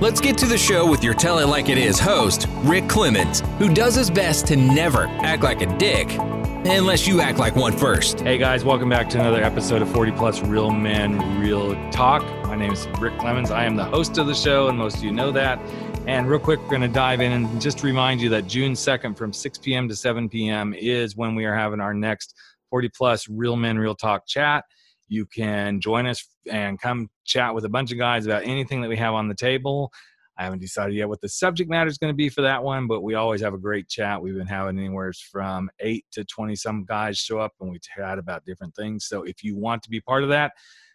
Let's get to the show with your Tell It Like It Is host, Rick Clemens, who does his best to never act like a dick, unless you act like one first. Hey guys, welcome back to another episode of 40 Plus Real Men Real Talk. My name is Rick Clemens. I am the host of the show, and most of you know that. And real quick, we're going to dive in and just remind you that June 2nd from 6 p.m. to 7 p.m. is when we are having our next 40 Plus Real Men Real Talk chat. You can join us and come chat with a bunch of guys about anything that we have on the table. I haven't decided yet what the subject matter is going to be for that one, but we always have a great chat. We've been having anywhere from eight to 20 some guys show up and we chat about different things. So if you want to be part of that,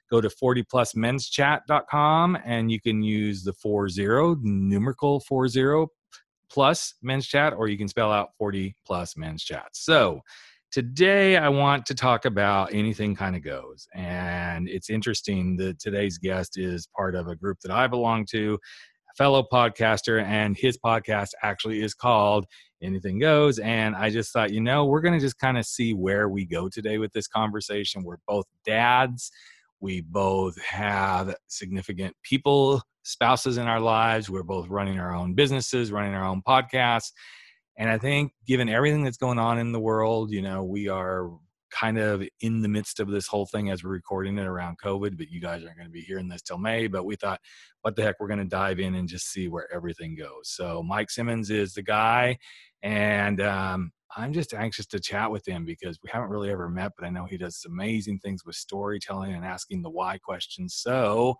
go to 40plusmenschat.com and you can use the 40 numerical 40 plus men's chat, or you can spell out 40 plus men's chat. So today I want to talk about anything kind of goes. And it's interesting that today's guest is part of a group that I belong to, a fellow podcaster, and his podcast actually is called Anything Goes. And I just thought, you know, we're going to just kind of see where we go today with this conversation. We're both dads. We both have significant people, spouses in our lives. We're both running our own businesses, running our own podcasts and I think, given everything that's going on in the world, you know, we are kind of in the midst of this whole thing as we're recording it around COVID, but you guys aren't going to be hearing this till May. But we thought, what the heck, we're going to dive in and just see where everything goes. So, Mike Simmons is the guy. And um, I'm just anxious to chat with him because we haven't really ever met, but I know he does amazing things with storytelling and asking the why questions. So,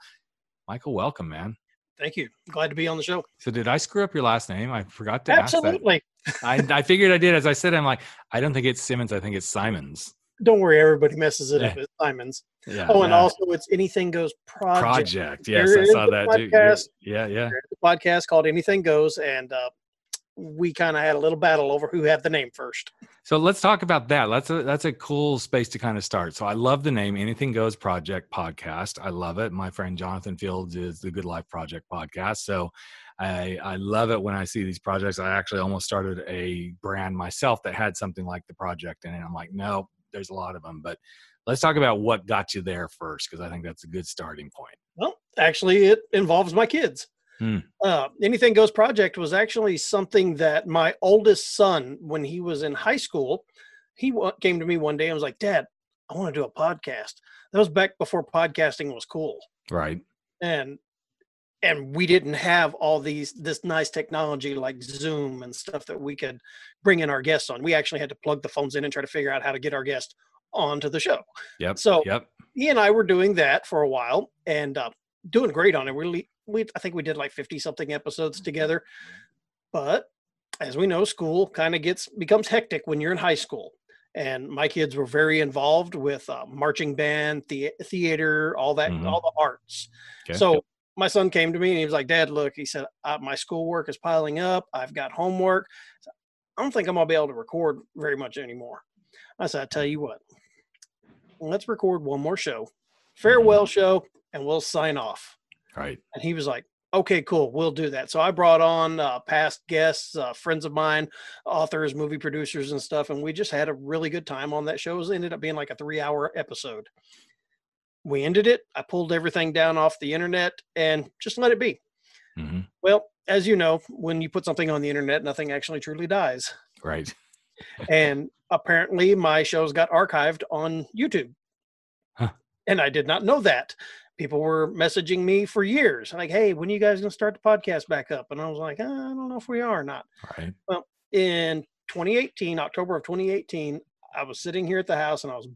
Michael, welcome, man. Thank you. Glad to be on the show. So, did I screw up your last name? I forgot to Absolutely. I, I figured I did. As I said, I'm like, I don't think it's Simmons. I think it's Simons. Don't worry, everybody messes it Yeah. up. It's Simons. Yeah. oh, and yeah. also it's Anything Goes Project. project. Yes, There I saw that. too. podcast. Yeah, yeah. A podcast called Anything Goes, and uh, we kind of had a little battle over who had the name first. So let's talk about that. That's a that's a cool space to kind of start. So I love the name Anything Goes Project podcast. I love it. My friend Jonathan Fields is the Good Life Project podcast. So I I love it when I see these projects. I actually almost started a brand myself that had something like the project in it. I'm like, no, there's a lot of them. But let's talk about what got you there first, because I think that's a good starting point. Well, actually, it involves my kids. Hmm. Uh, Anything Goes Project was actually something that my oldest son, when he was in high school, he wa- came to me one day and was like, Dad, I want to do a podcast. That was back before podcasting was cool. Right. and and we didn't have all these this nice technology like zoom and stuff that we could bring in our guests on we actually had to plug the phones in and try to figure out how to get our guest onto the show Yep. So- yep. he and i were doing that for a while and uh, doing great on it really we i think we did like 50 something episodes together but as we know school kind of gets becomes hectic when you're in high school and my kids were very involved with uh, marching band the- theater all that Mhm. all the arts Okay. so my son came to me and he was like, Dad, look, he said, uh, my schoolwork is piling up. I've got homework. I don't think I'm going to be able to record very much anymore. I said, I tell you what, let's record one more show, farewell show, and we'll sign off. Right. And he was like, okay, cool, we'll do that. So I brought on uh, past guests, uh, friends of mine, authors, movie producers, and stuff. And we just had a really good time on that show. It ended up being like a three hour episode. We ended it. I pulled everything down off the internet and just let it be. hmm Well, as you know, when you put something on the internet, nothing actually truly dies. Right. and apparently, my shows got archived on YouTube. Huh. And I did not know that. People were messaging me for years, like, "Hey, when are you guys gonna start the podcast back up?" And I was like, "Uh, "I don't know if we are or not." Right. In 2018, October of 2018, I was sitting here at the house and I was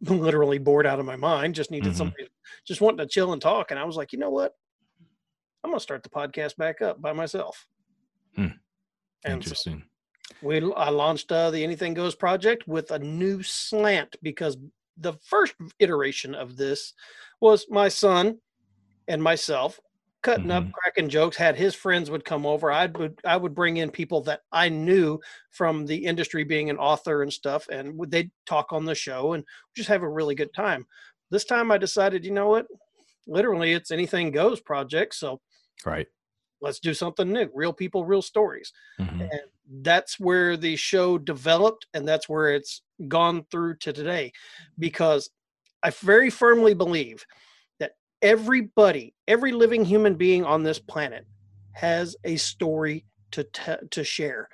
literally bored out of my mind. Just needed Mhm. somebody, just wanting to chill and talk. And I was like, you know what? I'm gonna start the podcast back up by myself. Hmm. And so Interesting. we I launched uh, the Anything Goes project with a new slant because the first iteration of this was my son and myself cutting up, Mhm. cracking jokes. Had his friends would come over. I would I would bring in people that I knew from the industry, being an author and stuff, and would they'd talk on the show and just have a really good time. This time, I decided, you know what? Literally, it's anything goes project. So Right. let's do something new. Real people, real stories. Mhm. And that's where the show developed, and that's where it's gone through to today. Because I very firmly believe that everybody, every living human being on this planet, has a story to te- to share.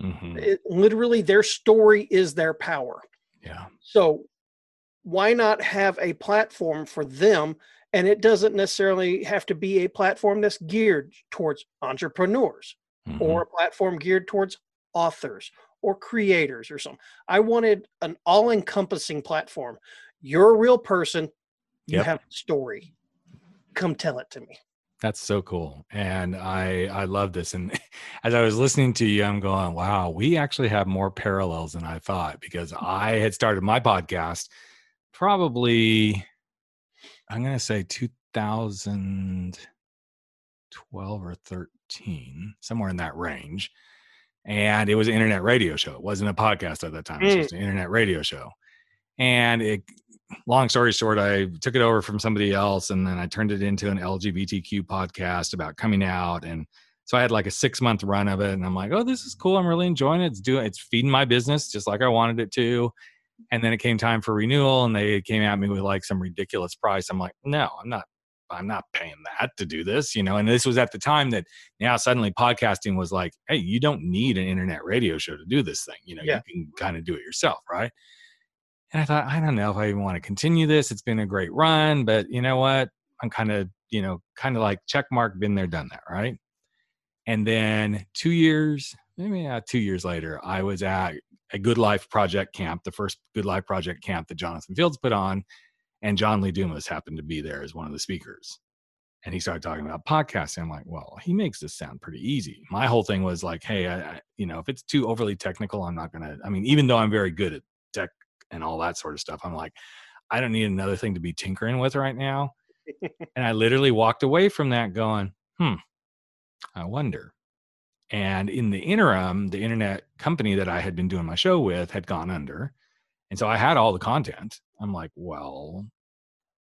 Mhm. It, literally, their story is their power. Yeah. So, why not have a platform for them? And it doesn't necessarily have to be a platform that's geared towards entrepreneurs Mhm. or a platform geared towards authors or creators or something. I wanted an all encompassing platform. You're a real person, you Yep. have a story. Come tell it to me. That's so cool. And I I love this. And as I was listening to you, I'm going, wow, we actually have more parallels than I thought because I had started my podcast probably I'm gonna say 2012 or 13, somewhere in that range. And it was an internet radio show. It wasn't a podcast at that time. It was Mm. just an internet radio show. And it long story short, I took it over from somebody else and then I turned it into an LGBTQ podcast about coming out. And so I had like a six month run of it. And I'm like, oh, this is cool. I'm really enjoying it. It's doing it's feeding my business just like I wanted it to. And then it came time for renewal and they came at me with like some ridiculous price. I'm like, no, I'm not I'm not paying that to do this, you know. And this was at the time that now suddenly podcasting was like, hey, you don't need an internet radio show to do this thing. You know, Yeah. you can kind of do it yourself, right? And I thought, I don't know if I even want to continue this. It's been a great run, but you know what? I'm kind of, you know, kind of like check mark, been there, done that, right? And then two years, maybe uh, two years later, I was at a Good Life Project camp, the first Good Life Project camp that Jonathan Fields put on, and John Lee Dumas happened to be there as one of the speakers. And he started talking about podcasting. I'm like, well, he makes this sound pretty easy. My whole thing was like, hey, I, I, you know, if it's too overly technical, I'm not gonna. I mean, even though I'm very good at tech and all that sort of stuff, I'm like, I don't need another thing to be tinkering with right now. and I literally walked away from that going, hmm, I wonder. And in the interim, the internet company that I had been doing my show with had gone under. And so I had all the content. I'm like, well,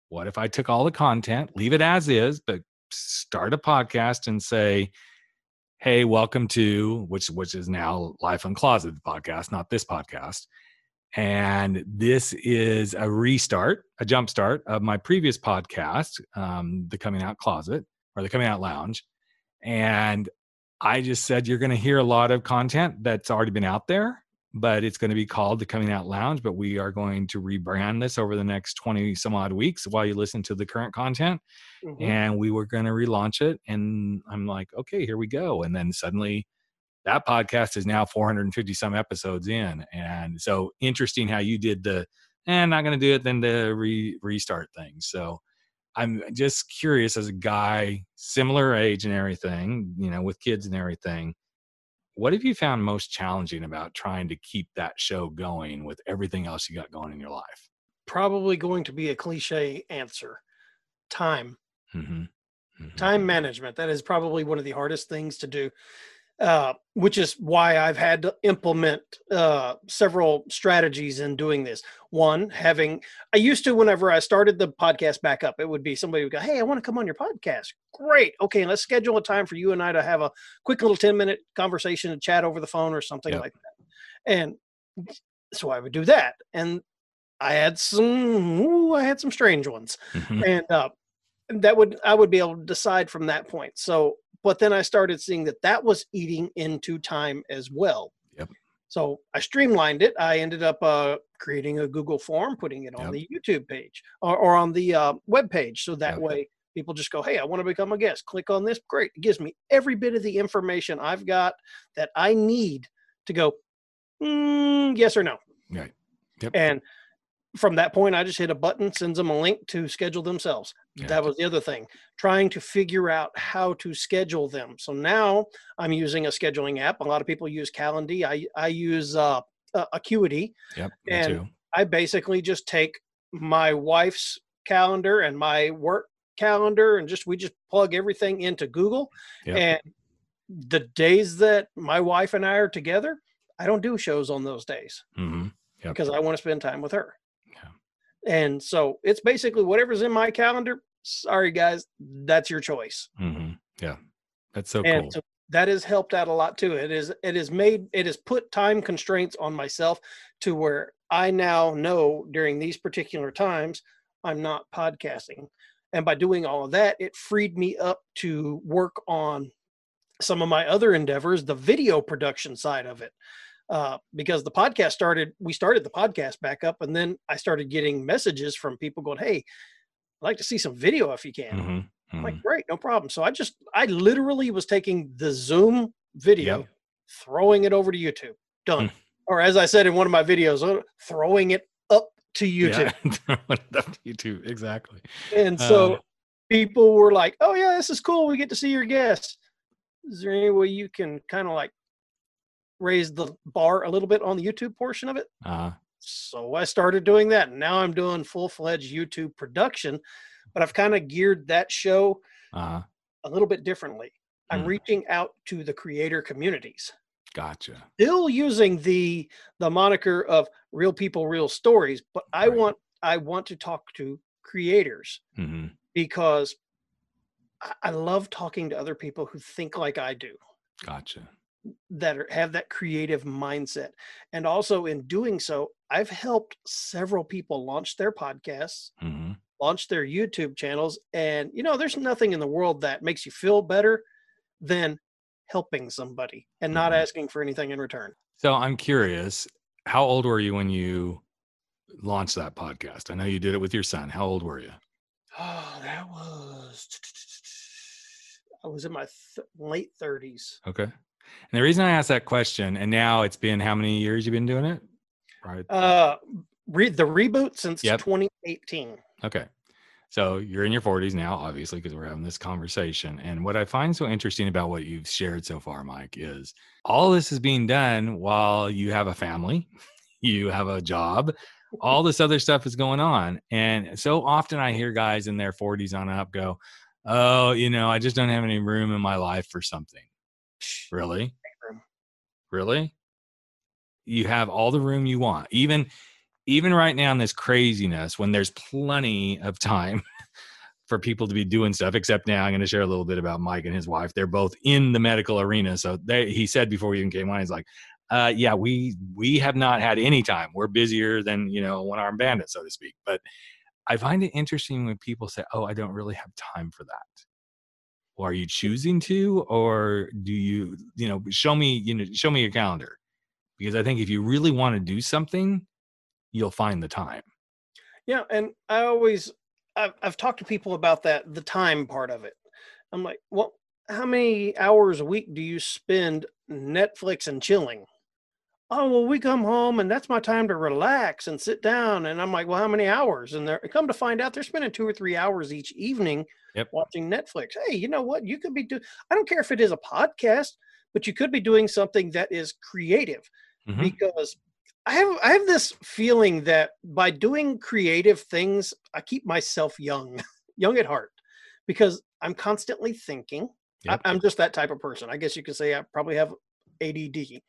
what if I took all the content, leave it as is, but start a podcast and say, hey, welcome to which which is now Life Uncloseted podcast, not this podcast. And this is a restart, a jump start of my previous podcast, um, the Coming Out Closet or the Coming Out Lounge. And I just said you're going to hear a lot of content that's already been out there, but it's going to be called the Coming Out Lounge. But we are going to rebrand this over the next 20 some odd weeks while you listen to the current content. Mhm. And we were going to relaunch it. And I'm like, okay, here we go. And then suddenly that podcast is now 450 some episodes in. And so interesting how you did the, and not going to do it, then the re- restart thing. So I'm just curious as a guy, similar age and everything, you know, with kids and everything. What have you found most challenging about trying to keep that show going with everything else you got going in your life? Probably going to be a cliche answer. Time. hmm time management that is probably one of the hardest things to do uh, which is why i've had to implement uh, several strategies in doing this one having i used to whenever i started the podcast back up it would be somebody would go hey i want to come on your podcast great okay let's schedule a time for you and i to have a quick little 10 minute conversation and chat over the phone or something Yep. like that and so i would do that and i had some ooh, i had some strange ones Mhm. and uh, that would I would be able to decide from that point. So, but then I started seeing that that was eating into time as well. Yep. So I streamlined it. I ended up uh, creating a Google form, putting it on Yep. the YouTube page or, or on the uh, web page, so that Yep. way people just go, "Hey, I want to become a guest. Click on this. Great! It gives me every bit of the information I've got that I need to go, mm, yes or no." Right. Yep. And from that point, I just hit a button, sends them a link to schedule themselves. Gotcha. That was the other thing, trying to figure out how to schedule them. So now I'm using a scheduling app. A lot of people use Calendly. I, I use uh, uh, Acuity. Yep. Me and too. I basically just take my wife's calendar and my work calendar and just we just plug everything into Google. Yep. And the days that my wife and I are together, I don't do shows on those days hmm Yep. because I want to spend time with her. And so it's basically whatever's in my calendar. Sorry, guys, that's your choice. hmm Yeah. That's so and cool. so that has helped out a lot too. It is it has made it has put time constraints on myself to where I now know during these particular times I'm not podcasting. And by doing all of that, it freed me up to work on some of my other endeavors, the video production side of it. Uh, because the podcast started, we started the podcast back up, and then I started getting messages from people going, Hey, I'd like to see some video if you can. hmm I'm like, great, no problem. So I just, I literally was taking the Zoom video, Yep. throwing it over to YouTube. Done. Mm. Or as I said in one of my videos, uh, throwing it up to YouTube. Yeah. YouTube. Exactly. And so Uh, people were like, oh, yeah, this is cool. We get to see your guests. Is there any way you can kind of like raise the bar a little bit on the YouTube portion of it? Uh, So I started doing that. And now I'm doing full fledged YouTube production, but I've kind of geared that show uh, a little bit differently. I'm Mm. reaching out to the creator communities, gotcha. still using the the moniker of real people, real stories, but I Right. want I want to talk to creators hmm because I, I love talking to other people who think like I do, Gotcha. That are, have that creative mindset, and also in doing so, I've helped several people launch their podcasts, hmm launch their YouTube channels. And, you know, there's nothing in the world that makes you feel better than helping somebody and not Mhm. asking for anything in return. So I'm curious, how old were you when you launched that podcast? I know you did it with your son. How old were you? Oh, that was, I was in my th- late 30s. Okay. And the reason I asked that question, and now it's been how many years you've been doing it? Right. Uh, re- the reboot since Yep. 2018. Okay. So you're in your 40s now, obviously, because we're having this conversation. And what I find so interesting about what you've shared so far, Mike, is all this is being done while you have a family, you have a job, all this other stuff is going on. And so often I hear guys in their 40s on up go, Oh, you know, I just don't have any room in my life for something. Really? Really? You have all the room you want. Even even right now in this craziness when there's plenty of time for people to be doing stuff except now i'm going to share a little bit about mike and his wife they're both in the medical arena so they he said before we even came on he's like uh yeah we we have not had any time we're busier than you know one armed bandit so to speak but i find it interesting when people say oh i don't really have time for that well, are you choosing to or do you you know show me you know show me your calendar because i think if you really want to do something you'll find the time Yeah, and I always I've I've talked to people about that the time part of it. I'm like, well, how many hours a week do you spend Netflix and chilling? Oh well, we come home and that's my time to relax and sit down. And I'm like, well, how many hours? And they're come to find out they're spending two or three hours each evening Yep. watching Netflix. Hey, you know what? You could be doing. I don't care if it is a podcast, but you could be doing something that is creative Mhm. because I have I have this feeling that by doing creative things, I keep myself young, young at heart, because I'm constantly thinking. I- Yep. I'm just that type of person. I guess you could say I probably have ADD.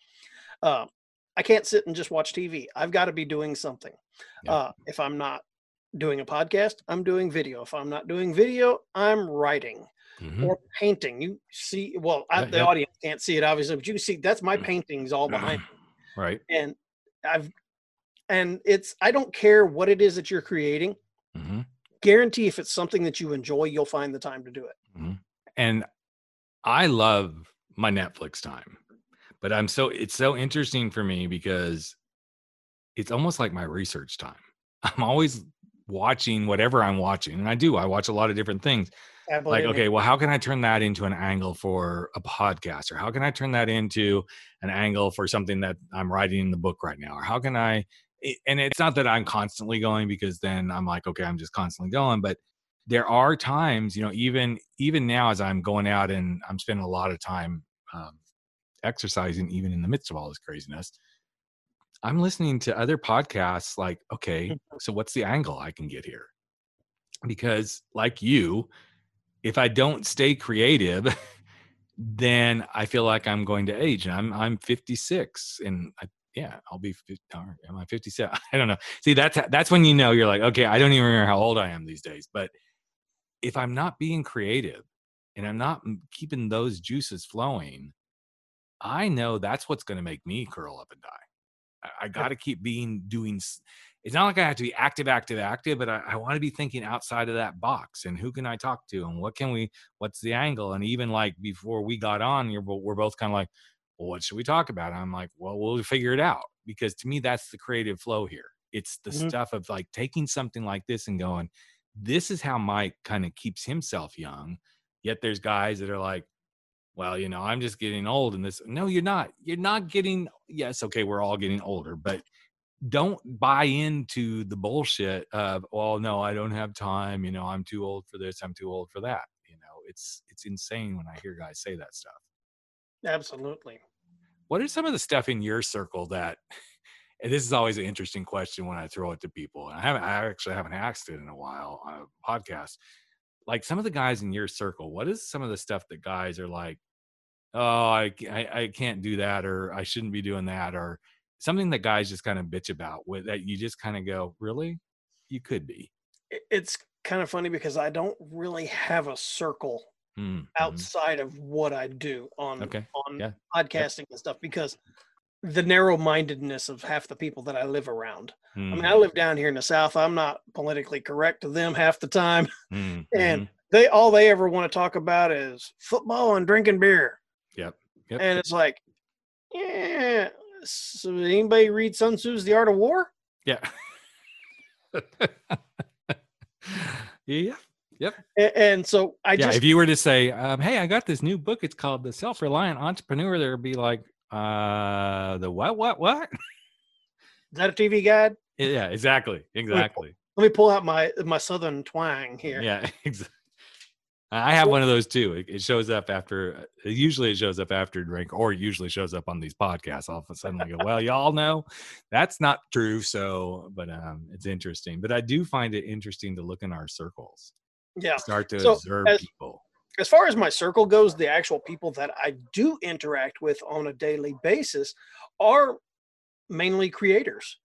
Uh, I can't sit and just watch TV. I've got to be doing something. Yep. Uh, if I'm not doing a podcast, I'm doing video. If I'm not doing video, I'm writing Mhm. or painting. You see, well, I, Yeah, the yeah. audience can't see it obviously, but you can see that's my Mm. paintings all behind right and I've and it's I don't care what it is that you're creating. hmm Guarantee if it's something that you enjoy, you'll find the time to do it. and i love my netflix time but i'm so it's so interesting for me because it's almost like my research time. I'm always watching whatever i'm watching and i do i watch a lot of different things. Like okay well how can i turn that into an angle for a podcast? Or how can i turn that into an angle for something that i'm writing in the book right now? Or how can i and it's not that i'm constantly going because then i'm like okay i'm just constantly going but there are times you know even even now as i'm going out and i'm spending a lot of time um, exercising even in the midst of all this craziness i'm listening to other podcasts like okay so what's the angle i can get here because like you, if I don't stay creative, then I feel like I'm going to age. And I'm I'm 56, and I, yeah, I'll be. 50, am I 57? I don't know. See, that's that's when you know you're like, okay, I don't even remember how old I am these days. But if I'm not being creative, and I'm not keeping those juices flowing, I know that's what's going to make me curl up and die. I, I got to keep being doing. It's not like I have to be active, active, active, but I, I want to be thinking outside of that box. And who can I talk to? And what can we? What's the angle? And even like before we got on, you're, we're both kind of like, well, what should we talk about? And I'm like, well, we'll figure it out because to me, that's the creative flow here. It's the mm-hmm. stuff of like taking something like this and going, this is how Mike kind of keeps himself young. Yet there's guys that are like, well, you know, I'm just getting old and this. No, you're not. You're not getting. Yes, okay, we're all getting older, but don't buy into the bullshit of, well, no, I don't have time. You know, I'm too old for this. I'm too old for that. You know, it's it's insane when I hear guys say that stuff. Absolutely. What are some of the stuff in your circle that? And this is always an interesting question when I throw it to people. And I haven't, I actually haven't asked it in a while on a podcast. Like some of the guys in your circle, what is some of the stuff that guys are like, oh I, I, I can't do that or i shouldn't be doing that or something that guys just kind of bitch about with that you just kind of go really you could be it's kind of funny because i don't really have a circle mm-hmm. outside of what i do on okay. on yeah. podcasting yep. and stuff because the narrow-mindedness of half the people that i live around mm-hmm. i mean i mm. live down here in the south i'm not politically correct to them half the time mm-hmm. and they all they ever want to talk about is football and drinking beer Yep. yep. And it's like, yeah. So anybody read Sun Tzu's The Art of War? Yeah. yeah. Yep. And, so I yeah, just if you were to say, um, "Hey, I got this new book. It's called The Self Reliant Entrepreneur," there'd be like, "Uh, the what? What? What?" Is that a TV guide? Yeah, exactly, exactly. Let me pull out my my southern twang here. Yeah, exactly. I have one of those too. It, it, shows up after. Usually, it shows up after drink, or usually shows up on these podcasts. All of a sudden, I go, "Well, y'all know that's not true." So, but um, it's interesting. But I do find it interesting to look in our circles. Yeah, start to so observe as, people. As far as my circle goes, the actual people that I do interact with on a daily basis are mainly creators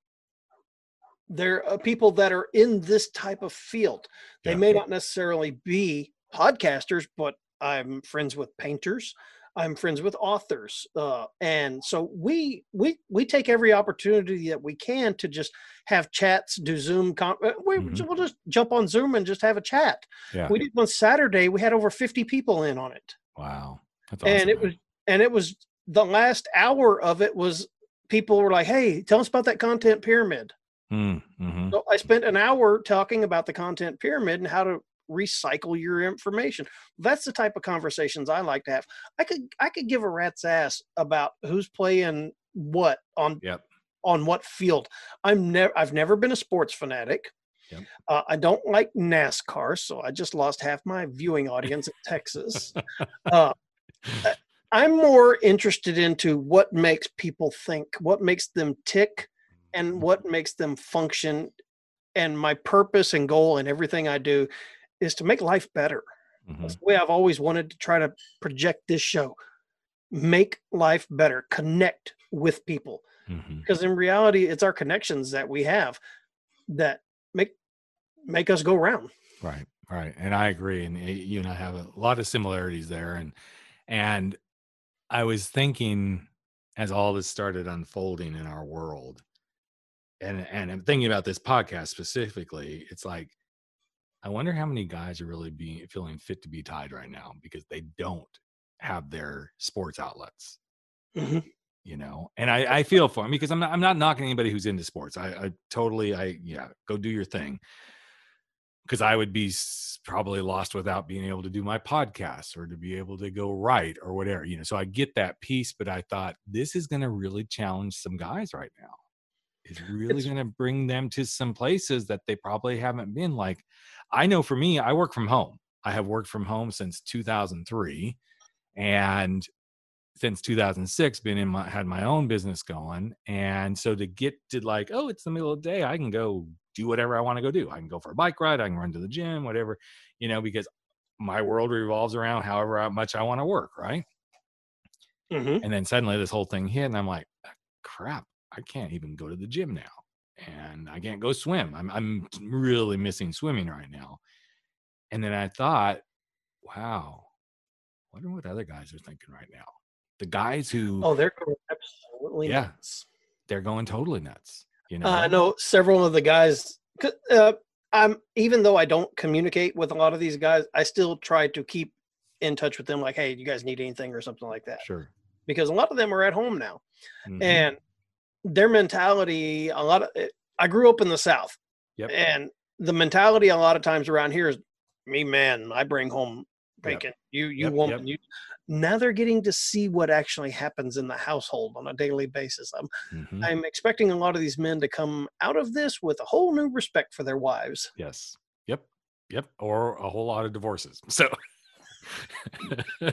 they're uh, people that are in this type of field. They yeah. may not necessarily be podcasters, but I'm friends with painters. I'm friends with authors, uh, and so we we we take every opportunity that we can to just have chats, do Zoom. Con- uh, we, mm-hmm. We'll just jump on Zoom and just have a chat. Yeah. We did one Saturday. We had over 50 people in on it. Wow, awesome, and it man. was and it was the last hour of it was people were like, "Hey, tell us about that content pyramid." Mm-hmm. So I spent an hour talking about the content pyramid and how to recycle your information. That's the type of conversations I like to have. I could I could give a rat's ass about who's playing what on yep. on what field. I'm never I've never been a sports fanatic. Yep. Uh, I don't like NASCAR, so I just lost half my viewing audience in Texas. Uh, I'm more interested into what makes people think, what makes them tick, and what mm-hmm. makes them function. And my purpose and goal and everything I do is to make life better. Mm-hmm. That's the way I've always wanted to try to project this show. Make life better, connect with people. Mm-hmm. Because in reality, it's our connections that we have that make make us go round. Right, right. And I agree. And eh, you and I have a lot of similarities there. And and I was thinking as all this started unfolding in our world, and and I'm thinking about this podcast specifically, it's like I wonder how many guys are really being feeling fit to be tied right now because they don't have their sports outlets. Mm-hmm. You know, and I, I feel for them because I'm not I'm not knocking anybody who's into sports. I, I totally I yeah go do your thing because I would be probably lost without being able to do my podcast or to be able to go write or whatever. You know, so I get that piece, but I thought this is going to really challenge some guys right now. It's really going to bring them to some places that they probably haven't been. Like I know for me, I work from home. I have worked from home since 2003. And since 2006 been in my had my own business going and so to get to like oh it's the middle of the day i can go do whatever i want to go do i can go for a bike ride i can run to the gym whatever you know because my world revolves around however much i want to work right Mhm. and then suddenly this whole thing hit and i'm like crap i can't even go to the gym now and i can't go swim i'm, I'm really missing swimming right now and then i thought wow wonder what other guys are thinking right now the guys who Oh, they're going absolutely Yeah. nuts. they're going totally nuts you know Uh, I know several of the guys. Uh, I'm even though I don't communicate with a lot of these guys, I still try to keep in touch with them. Like, hey, you guys need anything or something like that? sure Because a lot of them are at home now, Mhm. and their mentality. A lot of I grew up in the South, Yep. and the mentality a lot of times around here is, me man, I bring home Yep. bacon. You you Yep, woman, yep. you. Now they're getting to see what actually happens in the household on a daily basis. I'm Mhm. I'm expecting a lot of these men to come out of this with a whole new respect for their wives. yes yep yep or a whole lot of divorces so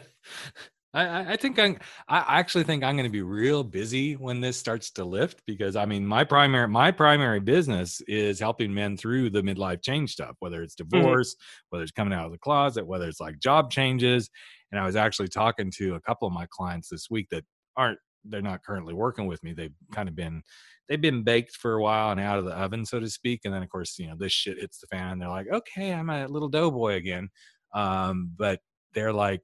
I, I- think I'm. I actually think I'm going to be real busy when this starts to lift because I mean my primary my primary business is helping men through the midlife change stuff, whether it's divorce, whether it's coming out of the closet, whether it's like job changes. And I was actually talking to a couple of my clients this week that aren't they're not currently working with me. They've kind of been they've been baked for a while and out of the oven, so to speak. And then of course you know this shit hits the fan. And they're like, okay, I'm a little doughboy again. Um, but they're like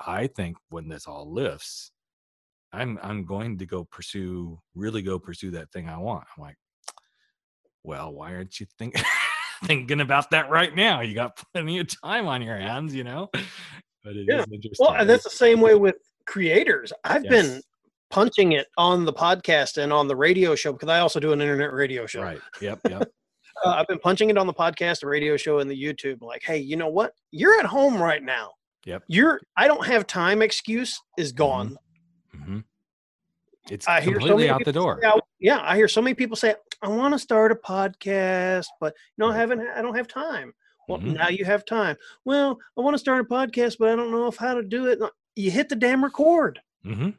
I think when this all lifts, I'm I'm going to go pursue really go pursue that thing I want. I'm like, well, why aren't you think, thinking about that right now? You got plenty of time on your hands, you know. But it is Yeah. interesting. Well, and that's the same way with creators. I've been punching it on the podcast and on the radio show because I also do an internet radio show. right. Yep. Yep. Uh, I've been punching it on the podcast, the radio show, and the YouTube. Like, hey, you know what? You're at home right now. Yep. You're I don't have time excuse is gone. hmm It's I hear so completely many out the door. say, I- yeah, I hear so many people say, I want to start a podcast, but you know, I haven't I don't have time. Well, Mhm. now you have time. Well, I want to start a podcast, but I don't know if how to do it. You hit the damn record. hmm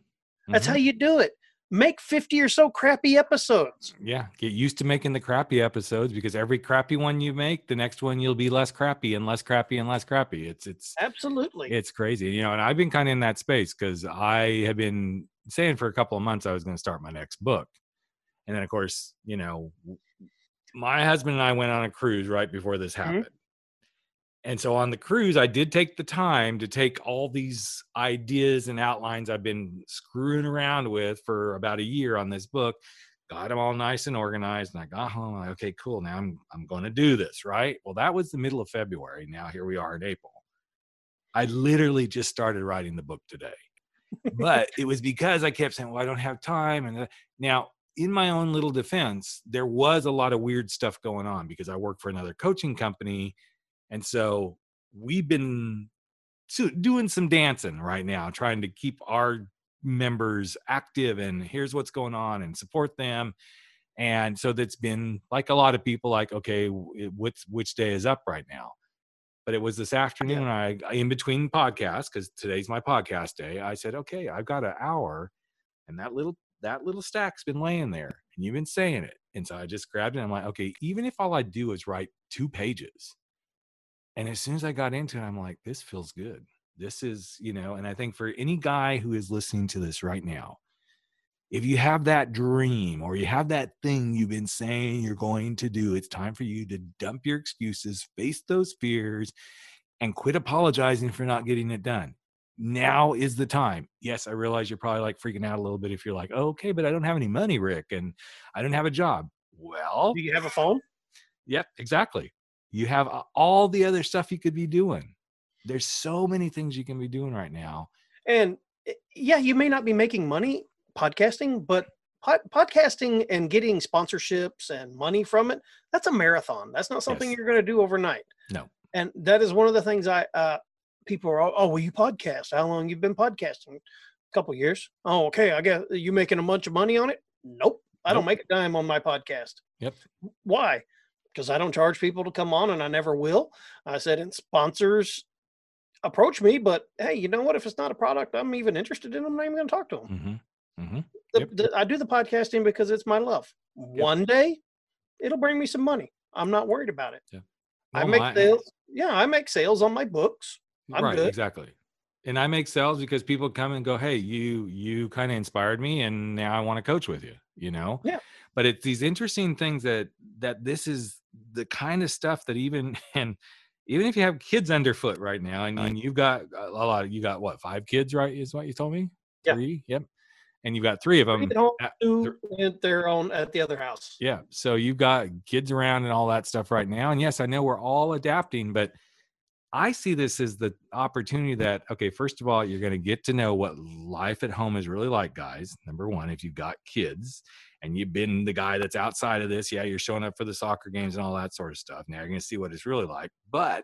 That's how you do it. Make 50 or so crappy episodes. Yeah, get used to making the crappy episodes because every crappy one you make, the next one you'll be less crappy and less crappy and less crappy. It's it's Absolutely. it's crazy, you know. And I've been kind of in that space because I have been saying for a couple of months I was going to start my next book, and then of course, you know, my husband and I went on a cruise right before this mm-hmm. happened. And so on the cruise, I did take the time to take all these ideas and outlines I've been screwing around with for about a year on this book, got them all nice and organized. And I got home, like, okay, cool. Now I'm I'm going to do this, right? Well, that was the middle of February. Now here we are in April. I literally just started writing the book today, but it was because I kept saying, "Well, I don't have time." And now, in my own little defense, there was a lot of weird stuff going on because I work for another coaching company, and so we've been doing some dancing right now, trying to keep our members active and here's what's going on and support them. And so that's been like a lot of people, like, okay, w- what's which day is up right now? But it was this afternoon, I in between podcasts, because today's my podcast day. I said, okay, I've got an hour, and that little that little stack's been laying there, and you've been saying it. And so I just grabbed it. And I'm like, okay, even if all I do is write two pages, and as soon as I got into it, I'm like, this feels good. This is, you know, and I think for any guy who is listening to this right now, if you have that dream or you have that thing you've been saying you're going to do, it's time for you to dump your excuses, face those fears, and quit apologizing for not getting it done. Now is the time. Yes, I realize you're probably like freaking out a little bit if you're like, oh, okay, but I don't have any money, Rick, and I don't have a job. Well, Do you have a phone? Yep, exactly. You have all the other stuff you could be doing. There's so many things you can be doing right now. And eh, yeah, you may not be making money podcasting, but pod- podcasting and getting sponsorships and money from it, that's a marathon. That's not something Yes. you're going to do overnight. No. And that is one of the things I, uh, people are, oh, well, you podcast. How long you've been podcasting? A couple years. Oh, okay. I guess you making a bunch of money on it? Nope. I don't Nope. make a dime on my podcast. Yep. Why? Because I don't charge people to come on and I never will. I said, and sponsors approach me, but hey, you know what? If it's not a product I'm even interested in, I'm not even going to talk to them. hmm hmm The- Yep. the- I do the podcasting because it's my love. One day, it'll bring me some money. I'm not worried about it. I Well, make my- sales. Yeah, I make sales on my books. I'm right, good. exactly. And I make sales because people come and go, "Hey, you you kind of inspired me, and now I want to coach with you." You know. Yeah. But it's these interesting things that that this is the kind of stuff that even and even if you have kids underfoot right now, and, and you've got a lot, of, you got what five kids, right? Is what you told me? Yeah. Three. Yep. And you've got three of Three them. at two at their own at the other house. Yeah. So you've got kids around and all that stuff right now. And yes, I know we're all adapting, but I see this as the opportunity that, okay, first of all, you're going to get to know what life at home is really like, guys. Number one, if you've got kids and you've been the guy that's outside of this, yeah, you're showing up for the soccer games and all that sort of stuff. Now you're going to see what it's really like. But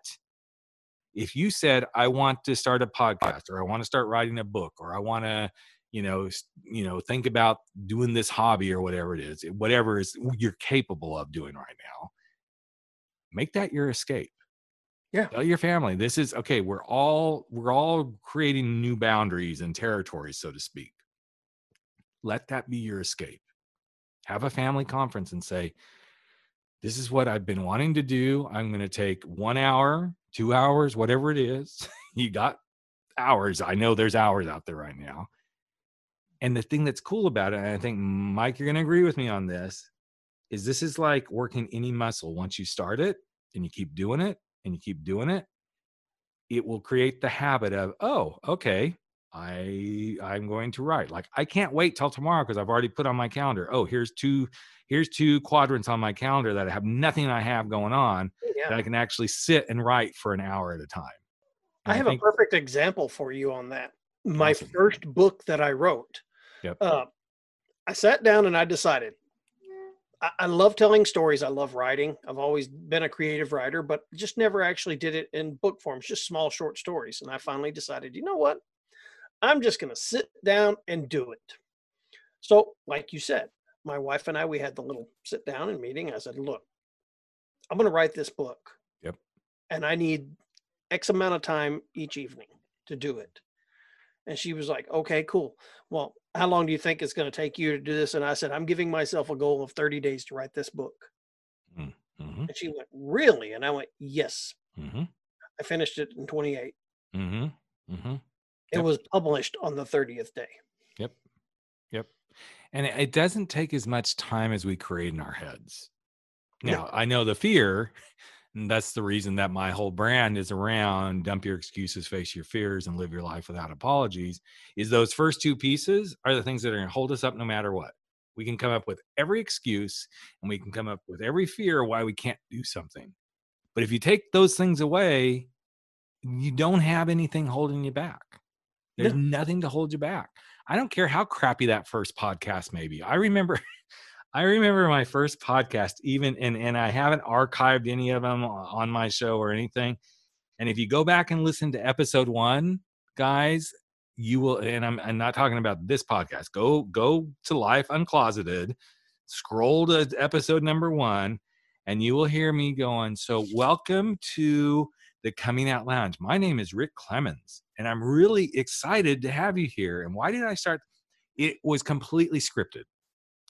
if you said, I want to start a podcast or I want to start writing a book or I want to, you know, you know, think about doing this hobby or whatever it is, whatever is you're capable of doing right now, make that your escape. Yeah. Tell your family this is okay. We're all we're all creating new boundaries and territories, so to speak. Let that be your escape. Have a family conference and say, this is what I've been wanting to do. I'm going to take one hour, two hours, whatever it is. you got hours. I know there's hours out there right now. And the thing that's cool about it, and I think Mike, you're going to agree with me on this, is this is like working any muscle. Once you start it and you keep doing it and you keep doing it, it will create the habit of, oh, okay, I I'm going to write. Like I can't wait till tomorrow because I've already put on my calendar. Oh, here's two here's two quadrants on my calendar that I have nothing I have going on Yeah. that I can actually sit and write for an hour at a time. I And have think- a perfect example for you on that. My Awesome. first book that I wrote. Yep. Uh, I sat down and I decided I, love telling stories. I love writing. I've always been a creative writer, but just never actually did it in book forms, just small short stories. And I finally decided, you know what? I'm just going to sit down and do it. So, like you said, my wife and I, we had the little sit down and meeting. I said, look, I'm going to write this book. Yep. And I need X amount of time each evening to do it. And she was like, okay, cool. Well, how long do you think it's going to take you to do this? And I said, I'm giving myself a goal of 30 days to write this book. Mhm, And she went, really? And I went, yes. mhm, I finished it in 28. mhm, mhm. It was published on the 30th day. Yep. Yep. And it, doesn't take as much time as we create in our heads. No. Now, I know the fear, and that's the reason that my whole brand is around dump your excuses, face your fears, and live your life without apologies. Is those first two pieces are the things that are going to hold us up no matter what. We can come up with every excuse and we can come up with every fear why we can't do something. But if you take those things away, you don't have anything holding you back. There's nothing to hold you back. I don't care how crappy that first podcast may be. I remember I remember my first podcast even and and I haven't archived any of them uh, on my show or anything. And if you go back and listen to episode 1, guys, you will and I'm I'm not talking about this podcast. Go go to Life Uncloseted, scroll to episode number 1 and you will hear me going, "So welcome to the Coming Out Lounge. My name is Rick Clemens, and I'm really excited to have you here. And why did I start? It was completely scripted.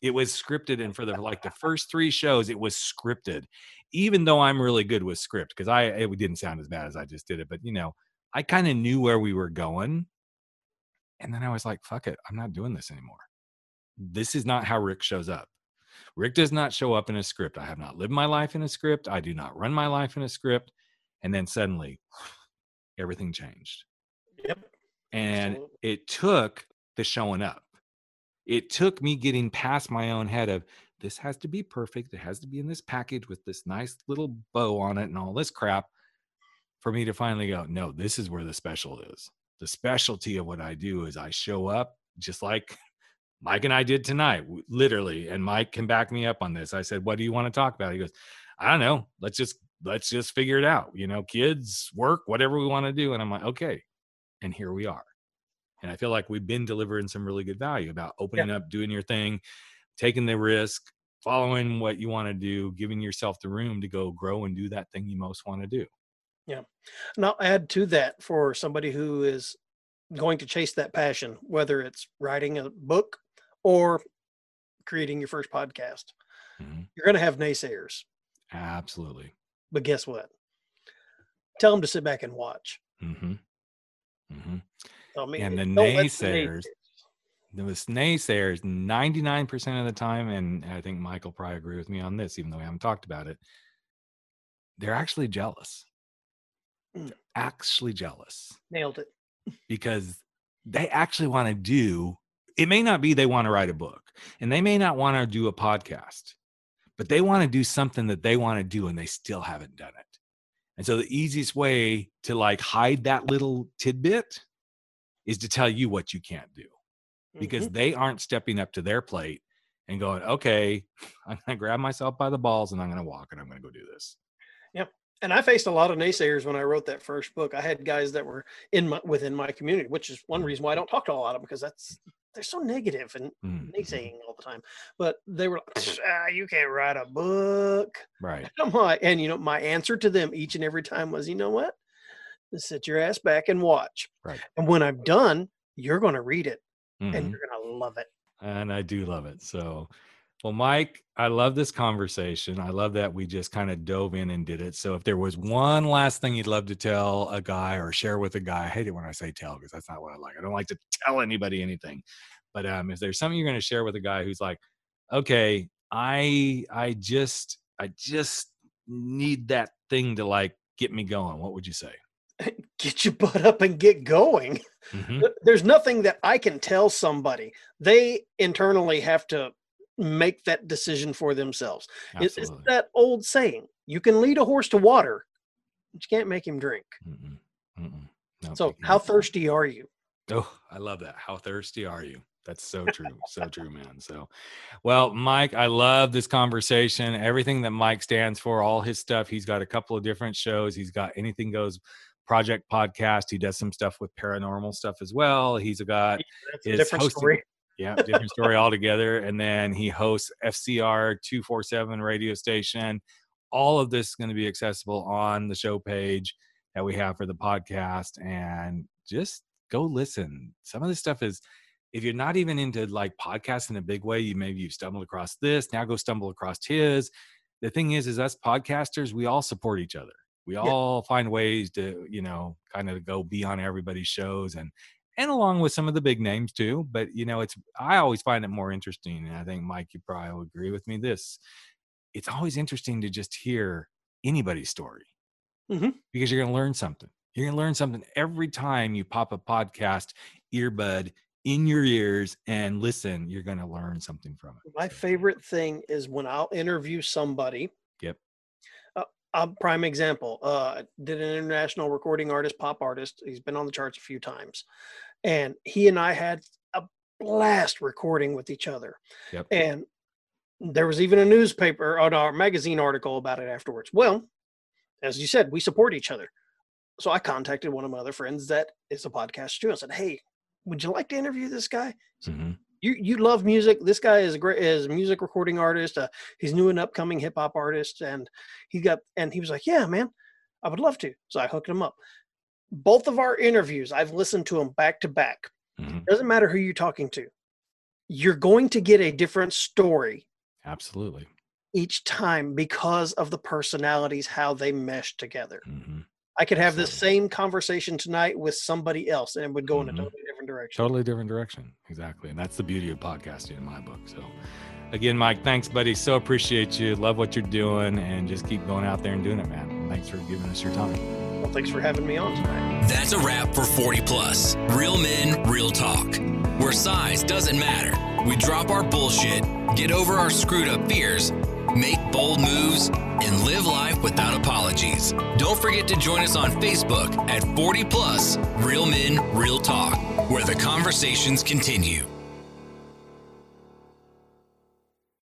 It was scripted, and for the like the first three shows, it was scripted. Even though I'm really good with script, because I it didn't sound as bad as I just did it, but you know, I kind of knew where we were going. And then I was like, fuck it, I'm not doing this anymore. This is not how Rick shows up. Rick does not show up in a script. I have not lived my life in a script. I do not run my life in a script. And then suddenly everything changed. Yep. And Absolutely. it took the showing up. It took me getting past my own head of this has to be perfect. It has to be in this package with this nice little bow on it and all this crap for me to finally go, no, this is where the special is. The specialty of what I do is I show up just like Mike and I did tonight, literally. And Mike can back me up on this. I said, What do you want to talk about? He goes, I don't know. Let's just let's just figure it out. You know, kids, work, whatever we want to do. And I'm like, okay. And here we are. And I feel like we've been delivering some really good value about opening up, doing your thing, taking the risk, following what you want to do, giving yourself the room to go grow and do that thing you most want to do. Yeah. And I'll add to that for somebody who is going to chase that passion, whether it's writing a book or creating your first podcast. Mhm. You're going to have naysayers, Absolutely. but guess what? Tell them to sit back and watch. hmm hmm I mean, And the the naysayers, those naysayers 99% of the time and i think michael probably agree with me on this even though we haven't talked about it they're actually jealous Mm. They're actually jealous nailed it. because they actually want to do it may not be they want to write a book and they may not want to do a podcast but they want to do something that they want to do and they still haven't done it and so the easiest way to like hide that little tidbit is to tell you what you can't do because Mhm. they aren't stepping up to their plate and going, okay, I'm going to grab myself by the balls and I'm going to walk and I'm going to go do this. Yeah. And I faced a lot of naysayers when I wrote that first book. I had guys that were in my within my community, which is one reason why I don't talk to a lot of them because that's they're so negative and Mm, naysaying all the time. But they were like, ah, you can't write a book. Right. I'm like, and you know, my answer to them each and every time was, you know what? Sit your ass back and watch. Right. And when I'm done, you're going to read it Mhm. and you're going to love it. And I do love it. So, well, Mike, I love this conversation. I love that we just kind of dove in and did it. So, if there was one last thing you'd love to tell a guy or share with a guy, I hate it when I say tell because that's not what I like. I don't like to tell anybody anything. But um, if there's something you're going to share with a guy who's like, okay, I, I just, I just need that thing to like get me going, what would you say? Get your butt up and get going. Mhm. There's nothing that I can tell somebody. They internally have to make that decision for themselves. It's, it's that old saying you can lead a horse to water, but you can't make him drink. Mm-mm. Mm-mm. Nope, So, how thirsty are you? Oh, I love that. How thirsty are you? That's so true. so true, man. So, well, Mike, I love this conversation. Everything that Mike stands for, all his stuff. He's got a couple of different shows. He's got Anything Goes Project podcast. He does some stuff with paranormal stuff as well. He's got That's a is different hosting- story. yeah, different story altogether. And then he hosts FCR 247 radio station. All of this is going to be accessible on the show page that we have for the podcast. And just go listen. Some of this stuff is, if you're not even into like podcasts in a big way, you maybe you've stumbled across this. Now go stumble across his. The thing is, is us podcasters, we all support each other. We all find ways to, you know, kind of go be on everybody's shows and and along with some of the big names too. But you know, it's I always find it more interesting, and I think Mike, you probably will agree with me. This it's always interesting to just hear anybody's story Mhm. because you're going to learn something. You're going to learn something every time you pop a podcast earbud in your ears and listen. You're going to learn something from it. My favorite thing is when I'll interview somebody. Uh, a prime example. Uh, did an international recording artist, pop artist. He's been on the charts a few times, and he and I had a blast recording with each other. Yep. And there was even a newspaper or a magazine article about it afterwards. Well, as you said, we support each other. So I contacted one of my other friends that is a podcast too and said, "Hey, would you like to interview this guy?" mhm. You you love music. This guy is a great is a music recording artist. Uh, he's new and upcoming hip hop artist, and he got and he was like, "Yeah, man, I would love to." So I hooked him up. Both of our interviews, I've listened to them back to back. Mhm. Doesn't matter who you're talking to, you're going to get a different story Absolutely. each time because of the personalities, how they mesh together. Mhm. I could have the same conversation tonight with somebody else, and it would go in a Mhm. totally different direction. Totally different direction. Exactly. And that's the beauty of podcasting in my book. So, again, Mike, thanks, buddy. So appreciate you. Love what you're doing and just keep going out there and doing it, man. Thanks for giving us your time. Well, thanks for having me on tonight. That's a wrap for 40 Plus. Real men, real talk. Where size doesn't matter. We drop our bullshit, get over our screwed up fears, make bold moves, and live life without apologies. Don't forget to join us on Facebook at 40 Plus Real Men, Real Talk, where the conversations continue.